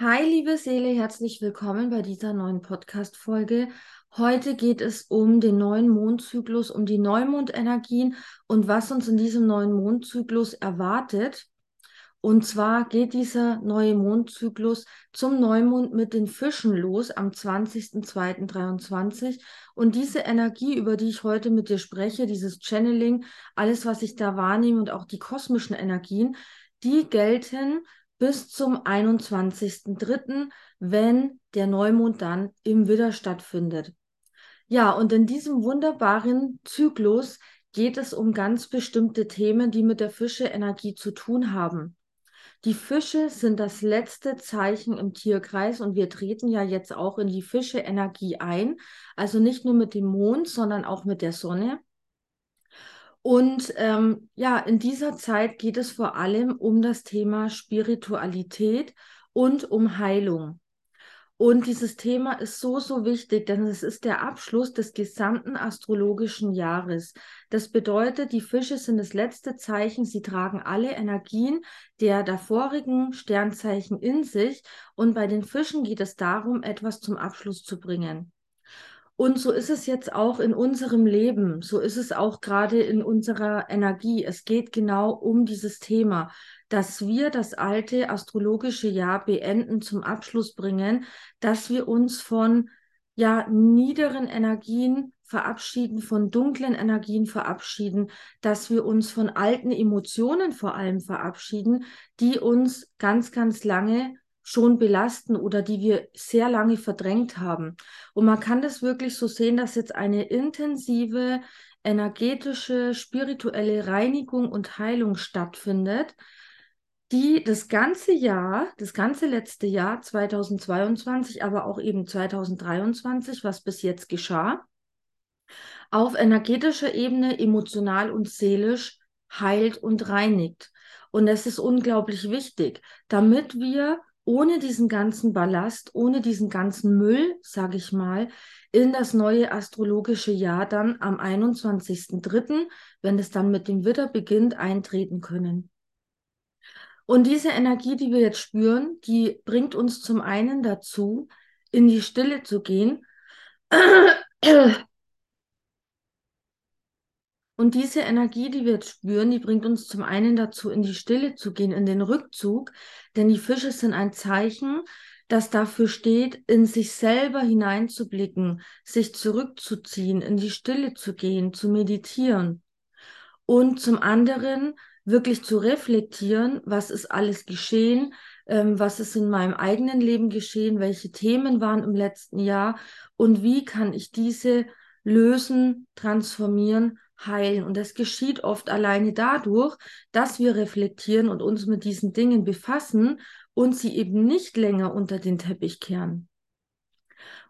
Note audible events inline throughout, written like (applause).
Hi, liebe Seele, herzlich willkommen bei dieser neuen Podcast-Folge. Heute geht es um den neuen Mondzyklus, um die Neumondenergien und was uns in diesem neuen Mondzyklus erwartet. Und zwar geht dieser neue Mondzyklus zum Neumond mit den Fischen los am 20.02.23. Und diese Energie, über die ich heute mit dir spreche, dieses Channeling, alles, was ich da wahrnehme und auch die kosmischen Energien, die gelten bis zum 21.03., wenn der Neumond dann im Widder stattfindet. Ja, und in diesem wunderbaren Zyklus geht es um ganz bestimmte Themen, die mit der Fische-Energie zu tun haben. Die Fische sind das letzte Zeichen im Tierkreis und wir treten ja jetzt auch in die Fische-Energie ein. Also nicht nur mit dem Mond, sondern auch mit der Sonne. Und ähm, ja, in dieser Zeit geht es vor allem um das Thema Spiritualität und um Heilung. Und dieses Thema ist so, so wichtig, denn es ist der Abschluss des gesamten astrologischen Jahres. Das bedeutet, die Fische sind das letzte Zeichen. Sie tragen alle Energien der davorigen Sternzeichen in sich. Und bei den Fischen geht es darum, etwas zum Abschluss zu bringen. Und so ist es jetzt auch in unserem Leben, so ist es auch gerade in unserer Energie. Es geht genau um dieses Thema, dass wir das alte astrologische Jahr beenden, zum Abschluss bringen, dass wir uns von ja niederen Energien verabschieden, von dunklen Energien verabschieden, dass wir uns von alten Emotionen vor allem verabschieden, die uns ganz, ganz lange schon belasten oder die wir sehr lange verdrängt haben. Und man kann das wirklich so sehen, dass jetzt eine intensive energetische, spirituelle Reinigung und Heilung stattfindet, die das ganze Jahr, das ganze letzte Jahr 2022, aber auch eben 2023, was bis jetzt geschah, auf energetischer Ebene, emotional und seelisch heilt und reinigt. Und das ist unglaublich wichtig, damit wir ohne diesen ganzen Ballast, ohne diesen ganzen Müll, sage ich mal, in das neue astrologische Jahr dann am 21.03., wenn es dann mit dem Widder beginnt, eintreten können. Und diese Energie, die wir jetzt spüren, die bringt uns zum einen dazu, in die Stille zu gehen Und diese Energie, die wir jetzt spüren, die bringt uns zum einen dazu, in die Stille zu gehen, in den Rückzug, denn die Fische sind ein Zeichen, das dafür steht, in sich selber hineinzublicken, sich zurückzuziehen, in die Stille zu gehen, zu meditieren. Und zum anderen wirklich zu reflektieren, was ist alles geschehen, ähm, was ist in meinem eigenen Leben geschehen, welche Themen waren im letzten Jahr und wie kann ich diese lösen, transformieren heilen. Und das geschieht oft alleine dadurch, dass wir reflektieren und uns mit diesen Dingen befassen und sie eben nicht länger unter den Teppich kehren.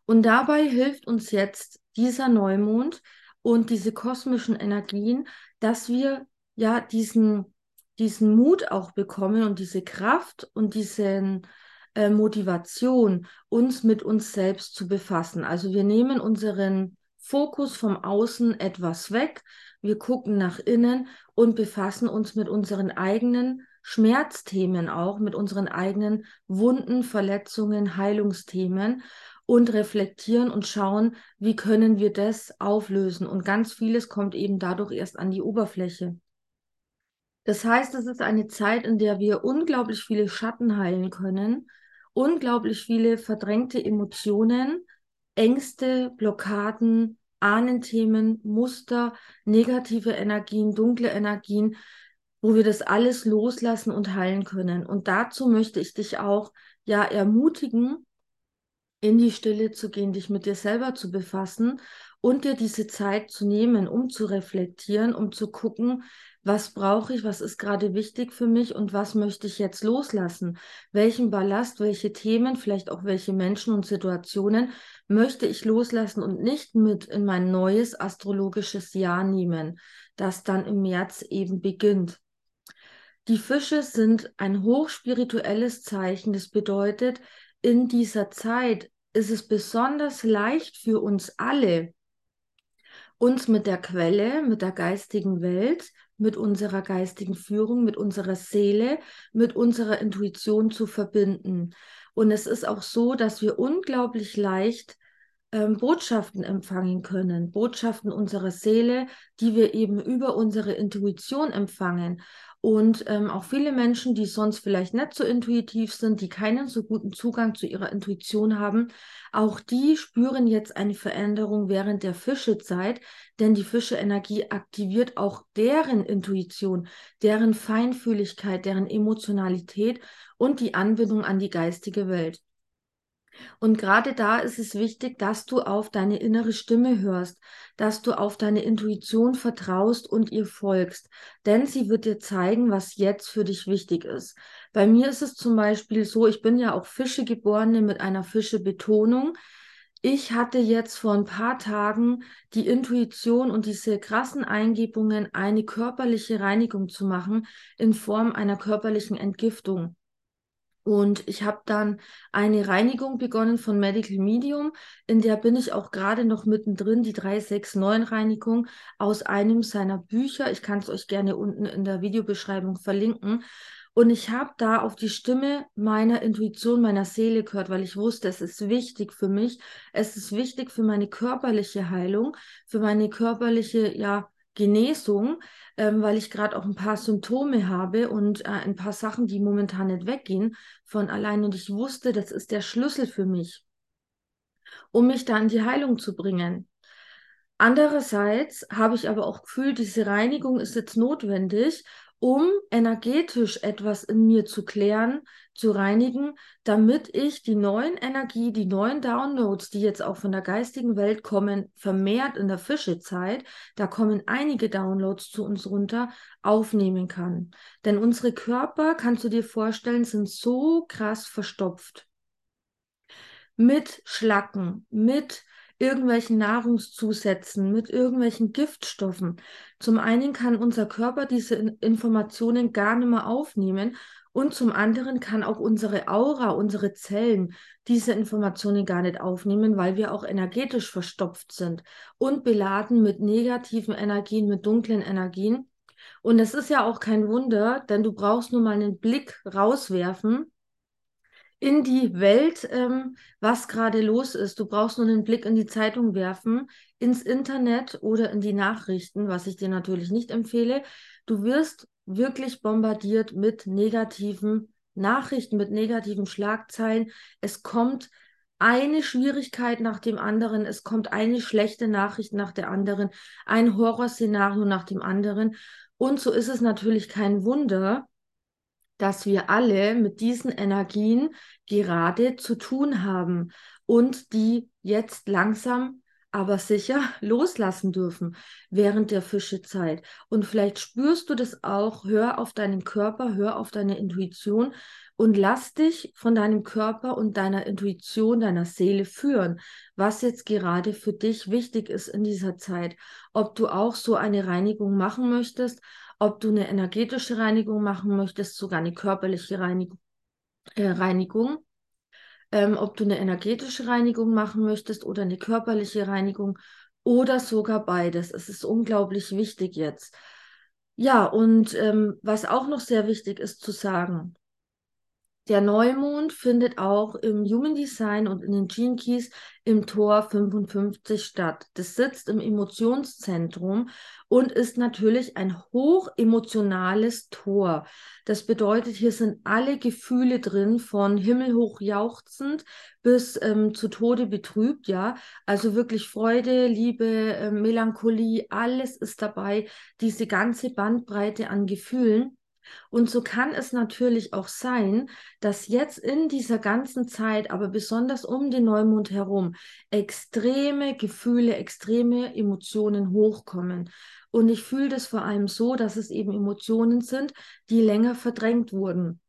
Und dabei hilft uns jetzt dieser Neumond und diese kosmischen Energien, dass wir ja diesen, diesen Mut auch bekommen und diese Kraft und diese äh, Motivation, uns mit uns selbst zu befassen. Also wir nehmen unseren Fokus vom Außen etwas weg. Wir gucken nach innen und befassen uns mit unseren eigenen Schmerzthemen auch, mit unseren eigenen Wunden, Verletzungen, Heilungsthemen und reflektieren und schauen, wie können wir das auflösen. Und ganz vieles kommt eben dadurch erst an die Oberfläche. Das heißt, es ist eine Zeit, in der wir unglaublich viele Schatten heilen können, unglaublich viele verdrängte Emotionen, Ängste, Blockaden, Ahnenthemen, Muster, negative Energien, dunkle Energien, wo wir das alles loslassen und heilen können. Und dazu möchte ich dich auch ja ermutigen, in die Stille zu gehen, dich mit dir selber zu befassen und dir diese Zeit zu nehmen, um zu reflektieren, um zu gucken, was brauche ich, was ist gerade wichtig für mich und was möchte ich jetzt loslassen? Welchen Ballast, welche Themen, vielleicht auch welche Menschen und Situationen möchte ich loslassen und nicht mit in mein neues astrologisches Jahr nehmen, das dann im März eben beginnt. Die Fische sind ein hochspirituelles Zeichen. Das bedeutet, in dieser Zeit ist es besonders leicht für uns alle, uns mit der Quelle, mit der geistigen Welt, mit unserer geistigen Führung, mit unserer Seele, mit unserer Intuition zu verbinden. Und es ist auch so, dass wir unglaublich leicht ähm, Botschaften empfangen können, Botschaften unserer Seele, die wir eben über unsere Intuition empfangen. Und ähm, auch viele Menschen, die sonst vielleicht nicht so intuitiv sind, die keinen so guten Zugang zu ihrer Intuition haben, auch die spüren jetzt eine Veränderung während der Fischezeit, denn die Fische-Energie aktiviert auch deren Intuition, deren Feinfühligkeit, deren Emotionalität und die Anbindung an die geistige Welt. Und gerade da ist es wichtig, dass du auf deine innere Stimme hörst, dass du auf deine Intuition vertraust und ihr folgst, denn sie wird dir zeigen, was jetzt für dich wichtig ist. Bei mir ist es zum Beispiel so, ich bin ja auch Fischegeborene mit einer Fischebetonung. Ich hatte jetzt vor ein paar Tagen die Intuition und diese krassen Eingebungen, eine körperliche Reinigung zu machen in Form einer körperlichen Entgiftung. Und ich habe dann eine Reinigung begonnen von Medical Medium, in der bin ich auch gerade noch mittendrin, die 369-Reinigung aus einem seiner Bücher. Ich kann es euch gerne unten in der Videobeschreibung verlinken. Und ich habe da auf die Stimme meiner Intuition, meiner Seele gehört, weil ich wusste, es ist wichtig für mich. Es ist wichtig für meine körperliche Heilung, für meine körperliche, ja, Genesung, ähm, weil ich gerade auch ein paar Symptome habe und äh, ein paar Sachen, die momentan nicht weggehen von allein. Und ich wusste, das ist der Schlüssel für mich, um mich da in die Heilung zu bringen. Andererseits habe ich aber auch gefühlt, diese Reinigung ist jetzt notwendig, um energetisch etwas in mir zu klären, zu reinigen, damit ich die neuen Energie, die neuen Downloads, die jetzt auch von der geistigen Welt kommen, vermehrt in der Fischezeit, da kommen einige Downloads zu uns runter, aufnehmen kann. Denn unsere Körper, kannst du dir vorstellen, sind so krass verstopft. Mit Schlacken, mit irgendwelchen Nahrungszusätzen, mit irgendwelchen Giftstoffen. Zum einen kann unser Körper diese Informationen gar nicht mehr aufnehmen und zum anderen kann auch unsere Aura, unsere Zellen diese Informationen gar nicht aufnehmen, weil wir auch energetisch verstopft sind und beladen mit negativen Energien, mit dunklen Energien. Und es ist ja auch kein Wunder, denn du brauchst nur mal einen Blick rauswerfen in die Welt, ähm, was gerade los ist. Du brauchst nur einen Blick in die Zeitung werfen, ins Internet oder in die Nachrichten, was ich dir natürlich nicht empfehle. Du wirst wirklich bombardiert mit negativen Nachrichten, mit negativen Schlagzeilen. Es kommt eine Schwierigkeit nach dem anderen, es kommt eine schlechte Nachricht nach der anderen, ein Horrorszenario nach dem anderen. Und so ist es natürlich kein Wunder, dass wir alle mit diesen Energien gerade zu tun haben und die jetzt langsam aber sicher loslassen dürfen während der Fischezeit. Und vielleicht spürst du das auch, hör auf deinen Körper, hör auf deine Intuition und lass dich von deinem Körper und deiner Intuition, deiner Seele führen, was jetzt gerade für dich wichtig ist in dieser Zeit. Ob du auch so eine Reinigung machen möchtest, ob du eine energetische Reinigung machen möchtest, sogar eine körperliche Reinigung. Äh, Reinigung. Ähm, ob du eine energetische Reinigung machen möchtest oder eine körperliche Reinigung oder sogar beides. Es ist unglaublich wichtig jetzt. Ja, und ähm, was auch noch sehr wichtig ist zu sagen, der Neumond findet auch im Human Design und in den Gene Keys im Tor 55 statt. Das sitzt im Emotionszentrum und ist natürlich ein hochemotionales Tor. Das bedeutet, hier sind alle Gefühle drin, von himmelhoch jauchzend bis ähm, zu Tode betrübt, ja. Also wirklich Freude, Liebe, äh, Melancholie, alles ist dabei, diese ganze Bandbreite an Gefühlen. Und so kann es natürlich auch sein, dass jetzt in dieser ganzen Zeit, aber besonders um den Neumond herum, extreme Gefühle, extreme Emotionen hochkommen. Und ich fühle das vor allem so, dass es eben Emotionen sind, die länger verdrängt wurden.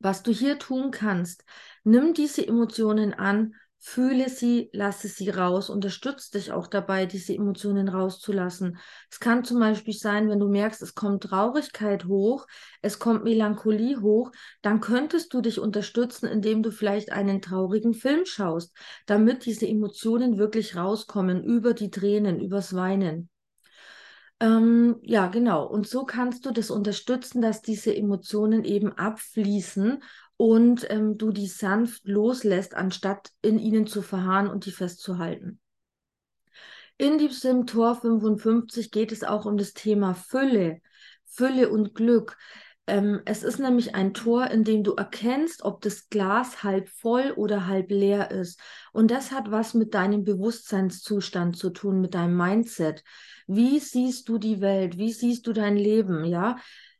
Was du hier tun kannst, nimm diese Emotionen an Fühle sie, lasse sie raus, unterstütze dich auch dabei, diese Emotionen rauszulassen. Es kann zum Beispiel sein, wenn du merkst, es kommt Traurigkeit hoch, es kommt Melancholie hoch, dann könntest du dich unterstützen, indem du vielleicht einen traurigen Film schaust, damit diese Emotionen wirklich rauskommen über die Tränen, übers Weinen. Ähm, ja, genau. Und so kannst du das unterstützen, dass diese Emotionen eben abfließen und ähm, du die sanft loslässt, anstatt in ihnen zu verharren und die festzuhalten. In diesem Tor 55 geht es auch um das Thema Fülle, Fülle und Glück. Ähm, es ist nämlich ein Tor, in dem du erkennst, ob das Glas halb voll oder halb leer ist. Und das hat was mit deinem Bewusstseinszustand zu tun, mit deinem Mindset. Wie siehst du die Welt? Wie siehst du dein Leben? Ja,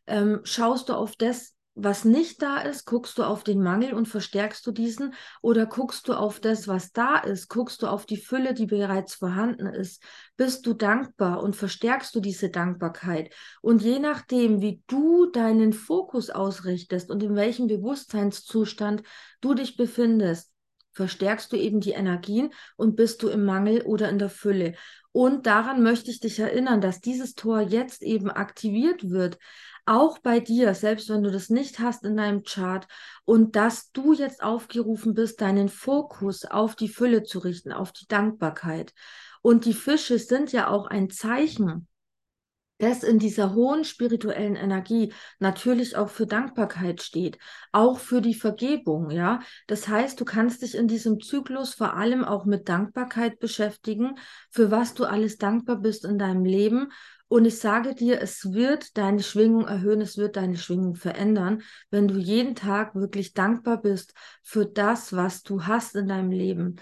ähm, schaust du auf das, was nicht da ist, guckst du auf den Mangel und verstärkst du diesen oder guckst du auf das, was da ist, guckst du auf die Fülle, die bereits vorhanden ist, bist du dankbar und verstärkst du diese Dankbarkeit. Und je nachdem, wie du deinen Fokus ausrichtest und in welchem Bewusstseinszustand du dich befindest, verstärkst du eben die Energien und bist du im Mangel oder in der Fülle. Und daran möchte ich dich erinnern, dass dieses Tor jetzt eben aktiviert wird auch bei dir, selbst wenn du das nicht hast in deinem Chart, und dass du jetzt aufgerufen bist, deinen Fokus auf die Fülle zu richten, auf die Dankbarkeit. Und die Fische sind ja auch ein Zeichen, das in dieser hohen spirituellen Energie natürlich auch für Dankbarkeit steht, auch für die Vergebung, ja. Das heißt, du kannst dich in diesem Zyklus vor allem auch mit Dankbarkeit beschäftigen, für was du alles dankbar bist in deinem Leben und ich sage dir, es wird deine Schwingung erhöhen, es wird deine Schwingung verändern, wenn du jeden Tag wirklich dankbar bist für das, was du hast in deinem Leben.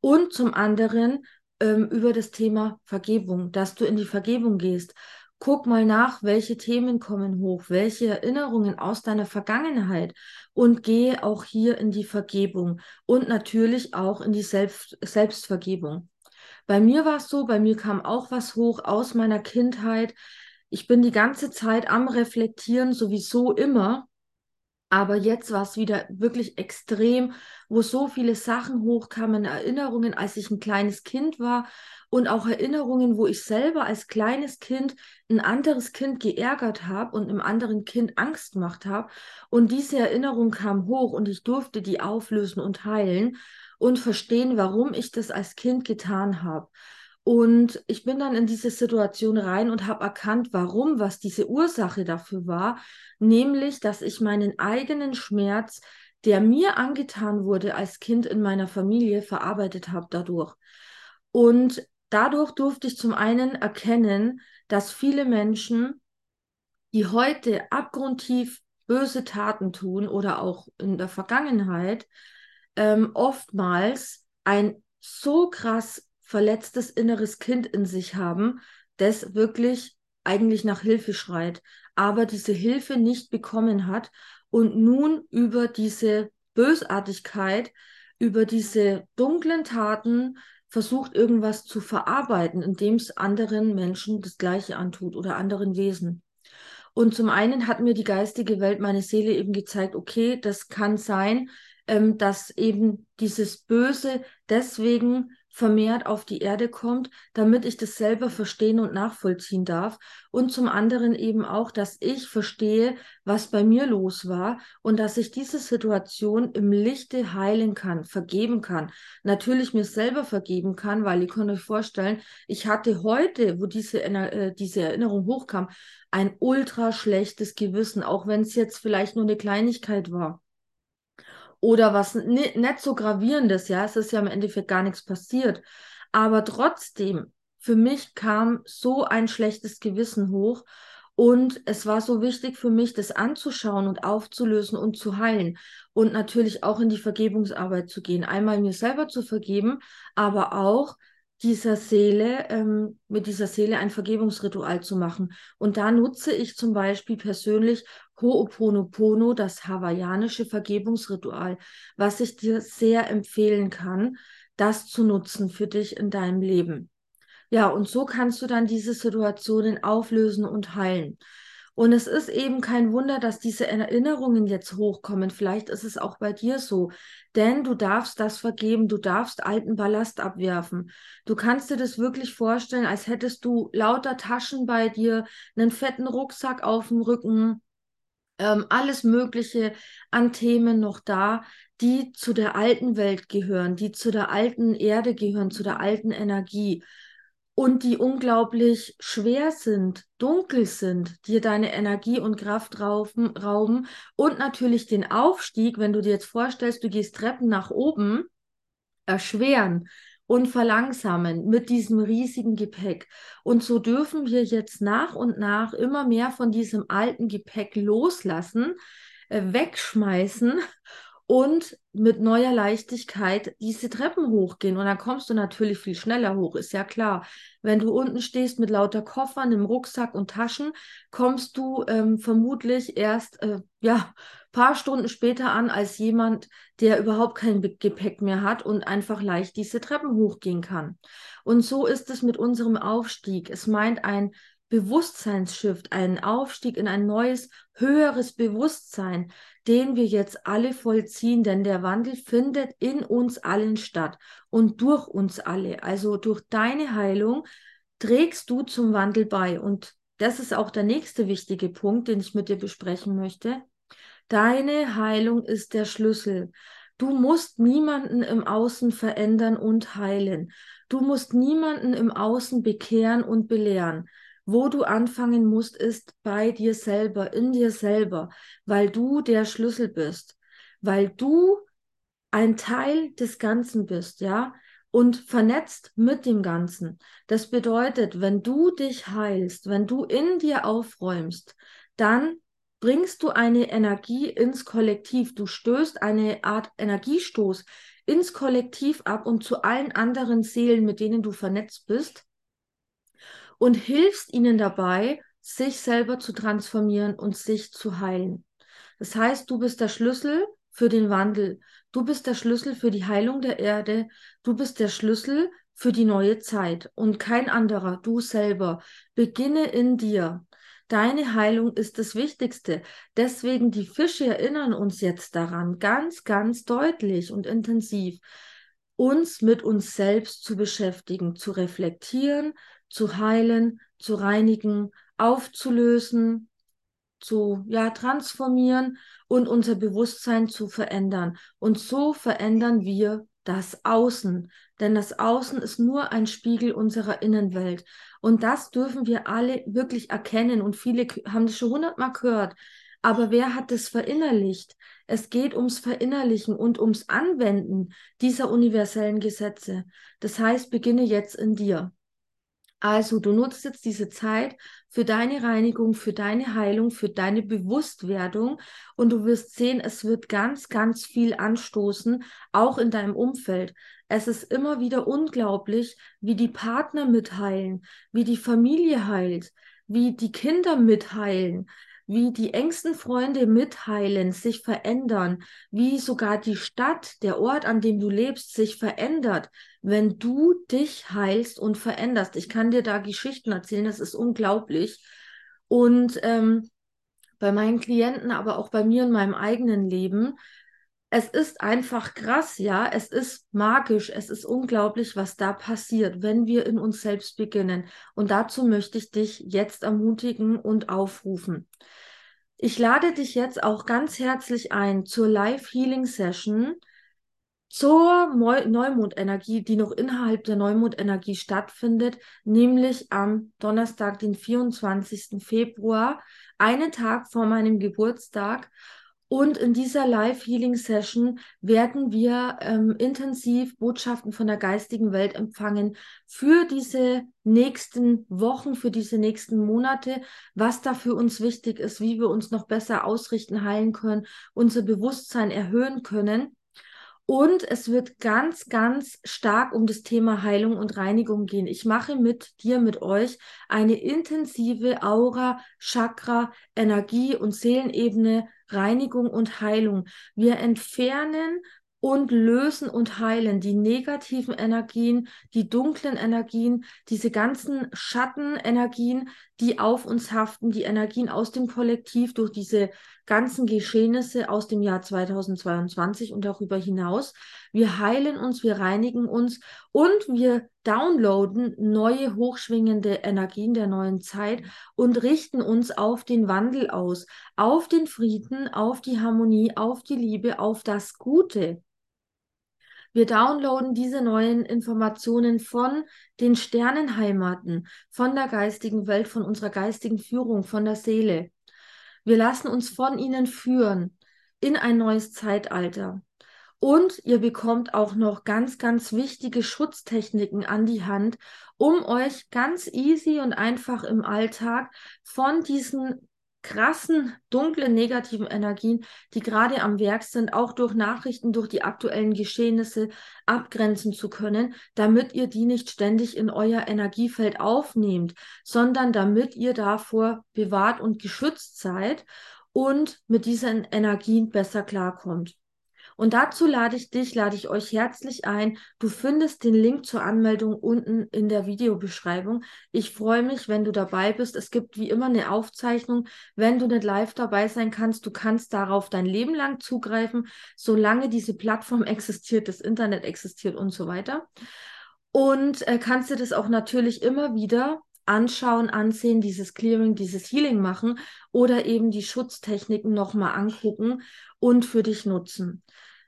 Und zum anderen ähm, über das Thema Vergebung, dass du in die Vergebung gehst. Guck mal nach, welche Themen kommen hoch, welche Erinnerungen aus deiner Vergangenheit und gehe auch hier in die Vergebung und natürlich auch in die Selbst Selbstvergebung. Bei mir war es so, bei mir kam auch was hoch aus meiner Kindheit. Ich bin die ganze Zeit am Reflektieren, sowieso immer. Aber jetzt war es wieder wirklich extrem, wo so viele Sachen hochkamen, Erinnerungen, als ich ein kleines Kind war und auch Erinnerungen, wo ich selber als kleines Kind ein anderes Kind geärgert habe und einem anderen Kind Angst gemacht habe. Und diese Erinnerung kam hoch und ich durfte die auflösen und heilen und verstehen, warum ich das als Kind getan habe. Und ich bin dann in diese Situation rein und habe erkannt, warum, was diese Ursache dafür war, nämlich, dass ich meinen eigenen Schmerz, der mir angetan wurde als Kind in meiner Familie, verarbeitet habe dadurch. Und dadurch durfte ich zum einen erkennen, dass viele Menschen, die heute abgrundtief böse Taten tun oder auch in der Vergangenheit, ähm, oftmals ein so krass verletztes inneres Kind in sich haben, das wirklich eigentlich nach Hilfe schreit, aber diese Hilfe nicht bekommen hat und nun über diese Bösartigkeit, über diese dunklen Taten versucht irgendwas zu verarbeiten, indem es anderen Menschen das Gleiche antut oder anderen Wesen. Und zum einen hat mir die geistige Welt, meine Seele eben gezeigt, okay, das kann sein, ähm, dass eben dieses Böse deswegen vermehrt auf die Erde kommt, damit ich das selber verstehen und nachvollziehen darf. Und zum anderen eben auch, dass ich verstehe, was bei mir los war und dass ich diese Situation im Lichte heilen kann, vergeben kann. Natürlich mir selber vergeben kann, weil ihr könnt euch vorstellen, ich hatte heute, wo diese, äh, diese Erinnerung hochkam, ein ultra schlechtes Gewissen, auch wenn es jetzt vielleicht nur eine Kleinigkeit war oder was nicht so gravierendes, ja, es ist ja im Endeffekt gar nichts passiert. Aber trotzdem, für mich kam so ein schlechtes Gewissen hoch und es war so wichtig für mich, das anzuschauen und aufzulösen und zu heilen und natürlich auch in die Vergebungsarbeit zu gehen. Einmal mir selber zu vergeben, aber auch dieser Seele, ähm, mit dieser Seele ein Vergebungsritual zu machen. Und da nutze ich zum Beispiel persönlich Ho'oponopono, das hawaiianische Vergebungsritual, was ich dir sehr empfehlen kann, das zu nutzen für dich in deinem Leben. Ja, und so kannst du dann diese Situationen auflösen und heilen. Und es ist eben kein Wunder, dass diese Erinnerungen jetzt hochkommen. Vielleicht ist es auch bei dir so. Denn du darfst das vergeben, du darfst alten Ballast abwerfen. Du kannst dir das wirklich vorstellen, als hättest du lauter Taschen bei dir, einen fetten Rucksack auf dem Rücken, ähm, alles Mögliche an Themen noch da, die zu der alten Welt gehören, die zu der alten Erde gehören, zu der alten Energie. und die unglaublich schwer sind, dunkel sind, dir deine Energie und Kraft rauben, rauben und natürlich den Aufstieg, wenn du dir jetzt vorstellst, du gehst Treppen nach oben, erschweren und verlangsamen mit diesem riesigen Gepäck. Und so dürfen wir jetzt nach und nach immer mehr von diesem alten Gepäck loslassen, äh, wegschmeißen und mit neuer Leichtigkeit diese Treppen hochgehen. Und dann kommst du natürlich viel schneller hoch, ist ja klar. Wenn du unten stehst mit lauter Koffern im Rucksack und Taschen, kommst du ähm, vermutlich erst äh, ja paar Stunden später an als jemand, der überhaupt kein Gepäck mehr hat und einfach leicht diese Treppen hochgehen kann. Und so ist es mit unserem Aufstieg. Es meint ein Bewusstseinsshift, einen Aufstieg in ein neues, höheres Bewusstsein, den wir jetzt alle vollziehen, denn der Wandel findet in uns allen statt und durch uns alle. Also durch deine Heilung trägst du zum Wandel bei. Und das ist auch der nächste wichtige Punkt, den ich mit dir besprechen möchte. Deine Heilung ist der Schlüssel. Du musst niemanden im Außen verändern und heilen. Du musst niemanden im Außen bekehren und belehren. Wo du anfangen musst, ist bei dir selber, in dir selber, weil du der Schlüssel bist, weil du ein Teil des Ganzen bist, ja, und vernetzt mit dem Ganzen. Das bedeutet, wenn du dich heilst, wenn du in dir aufräumst, dann bringst du eine Energie ins Kollektiv. Du stößt eine Art Energiestoß ins Kollektiv ab und zu allen anderen Seelen, mit denen du vernetzt bist und hilfst ihnen dabei, sich selber zu transformieren und sich zu heilen. Das heißt, du bist der Schlüssel für den Wandel. Du bist der Schlüssel für die Heilung der Erde. Du bist der Schlüssel für die neue Zeit und kein anderer, du selber. Beginne in dir. Deine Heilung ist das Wichtigste. Deswegen die Fische erinnern uns jetzt daran, ganz, ganz deutlich und intensiv, uns mit uns selbst zu beschäftigen, zu reflektieren, zu heilen, zu reinigen, aufzulösen, zu ja, transformieren und unser Bewusstsein zu verändern. Und so verändern wir das Außen, denn das Außen ist nur ein Spiegel unserer Innenwelt. Und das dürfen wir alle wirklich erkennen. Und viele haben das schon hundertmal gehört. Aber wer hat das verinnerlicht? Es geht ums Verinnerlichen und ums Anwenden dieser universellen Gesetze. Das heißt, beginne jetzt in dir. Also du nutzt jetzt diese Zeit für deine Reinigung, für deine Heilung, für deine Bewusstwerdung und du wirst sehen, es wird ganz, ganz viel anstoßen, auch in deinem Umfeld. Es ist immer wieder unglaublich, wie die Partner mitheilen, wie die Familie heilt, wie die Kinder mitheilen, wie die engsten Freunde mitheilen, sich verändern, wie sogar die Stadt, der Ort, an dem du lebst, sich verändert, wenn du dich heilst und veränderst. Ich kann dir da Geschichten erzählen, das ist unglaublich. Und ähm, bei meinen Klienten, aber auch bei mir in meinem eigenen Leben, es ist einfach krass, ja, es ist magisch, es ist unglaublich, was da passiert, wenn wir in uns selbst beginnen. Und dazu möchte ich dich jetzt ermutigen und aufrufen. Ich lade dich jetzt auch ganz herzlich ein zur Live Healing Session zur Neumondenergie, die noch innerhalb der Neumondenergie stattfindet, nämlich am Donnerstag, den 24. Februar, einen Tag vor meinem Geburtstag. Und in dieser Live-Healing-Session werden wir ähm, intensiv Botschaften von der geistigen Welt empfangen für diese nächsten Wochen, für diese nächsten Monate, was da für uns wichtig ist, wie wir uns noch besser ausrichten, heilen können, unser Bewusstsein erhöhen können. Und es wird ganz, ganz stark um das Thema Heilung und Reinigung gehen. Ich mache mit dir, mit euch eine intensive Aura, Chakra, Energie und Seelenebene Reinigung und Heilung. Wir entfernen und lösen und heilen die negativen Energien, die dunklen Energien, diese ganzen Schattenenergien, die auf uns haften, die Energien aus dem Kollektiv durch diese ganzen Geschehnisse aus dem Jahr 2022 und darüber hinaus. Wir heilen uns, wir reinigen uns und wir downloaden neue hochschwingende Energien der neuen Zeit und richten uns auf den Wandel aus, auf den Frieden, auf die Harmonie, auf die Liebe, auf das Gute. Wir downloaden diese neuen Informationen von den Sternenheimaten, von der geistigen Welt, von unserer geistigen Führung, von der Seele. Wir lassen uns von ihnen führen in ein neues Zeitalter. Und ihr bekommt auch noch ganz, ganz wichtige Schutztechniken an die Hand, um euch ganz easy und einfach im Alltag von diesen krassen, dunklen, negativen Energien, die gerade am Werk sind, auch durch Nachrichten, durch die aktuellen Geschehnisse abgrenzen zu können, damit ihr die nicht ständig in euer Energiefeld aufnehmt, sondern damit ihr davor bewahrt und geschützt seid und mit diesen Energien besser klarkommt. Und dazu lade ich dich, lade ich euch herzlich ein. Du findest den Link zur Anmeldung unten in der Videobeschreibung. Ich freue mich, wenn du dabei bist. Es gibt wie immer eine Aufzeichnung. Wenn du nicht live dabei sein kannst, du kannst darauf dein Leben lang zugreifen, solange diese Plattform (laughs) existiert, das Internet existiert und so weiter. Und äh, kannst dir das auch natürlich immer wieder anschauen, ansehen, dieses Clearing, dieses Healing machen oder eben die Schutztechniken nochmal angucken und für dich nutzen.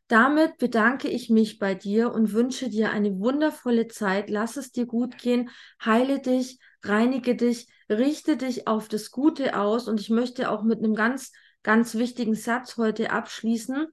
Damit bedanke ich mich bei dir und wünsche dir eine wundervolle Zeit. Lass es dir gut gehen, heile dich, reinige dich, richte dich auf das Gute aus. Und ich möchte auch mit einem ganz, ganz wichtigen Satz heute abschließen,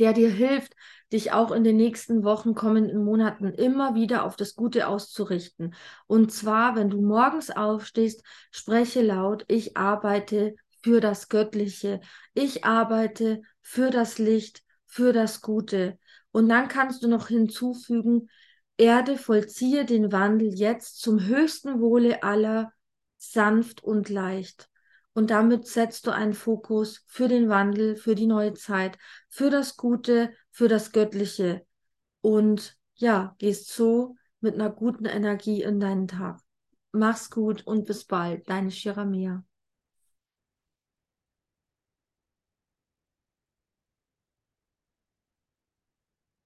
der dir hilft, dich auch in den nächsten Wochen, kommenden Monaten immer wieder auf das Gute auszurichten. Und zwar, wenn du morgens aufstehst, spreche laut, ich arbeite für das Göttliche, ich arbeite für das Licht, für das Gute. Und dann kannst du noch hinzufügen, Erde vollziehe den Wandel jetzt zum höchsten Wohle aller, sanft und leicht. Und damit setzt du einen Fokus für den Wandel, für die neue Zeit, für das Gute, für das Göttliche. Und ja, gehst so mit einer guten Energie in deinen Tag. Mach's gut und bis bald, deine Shiramia.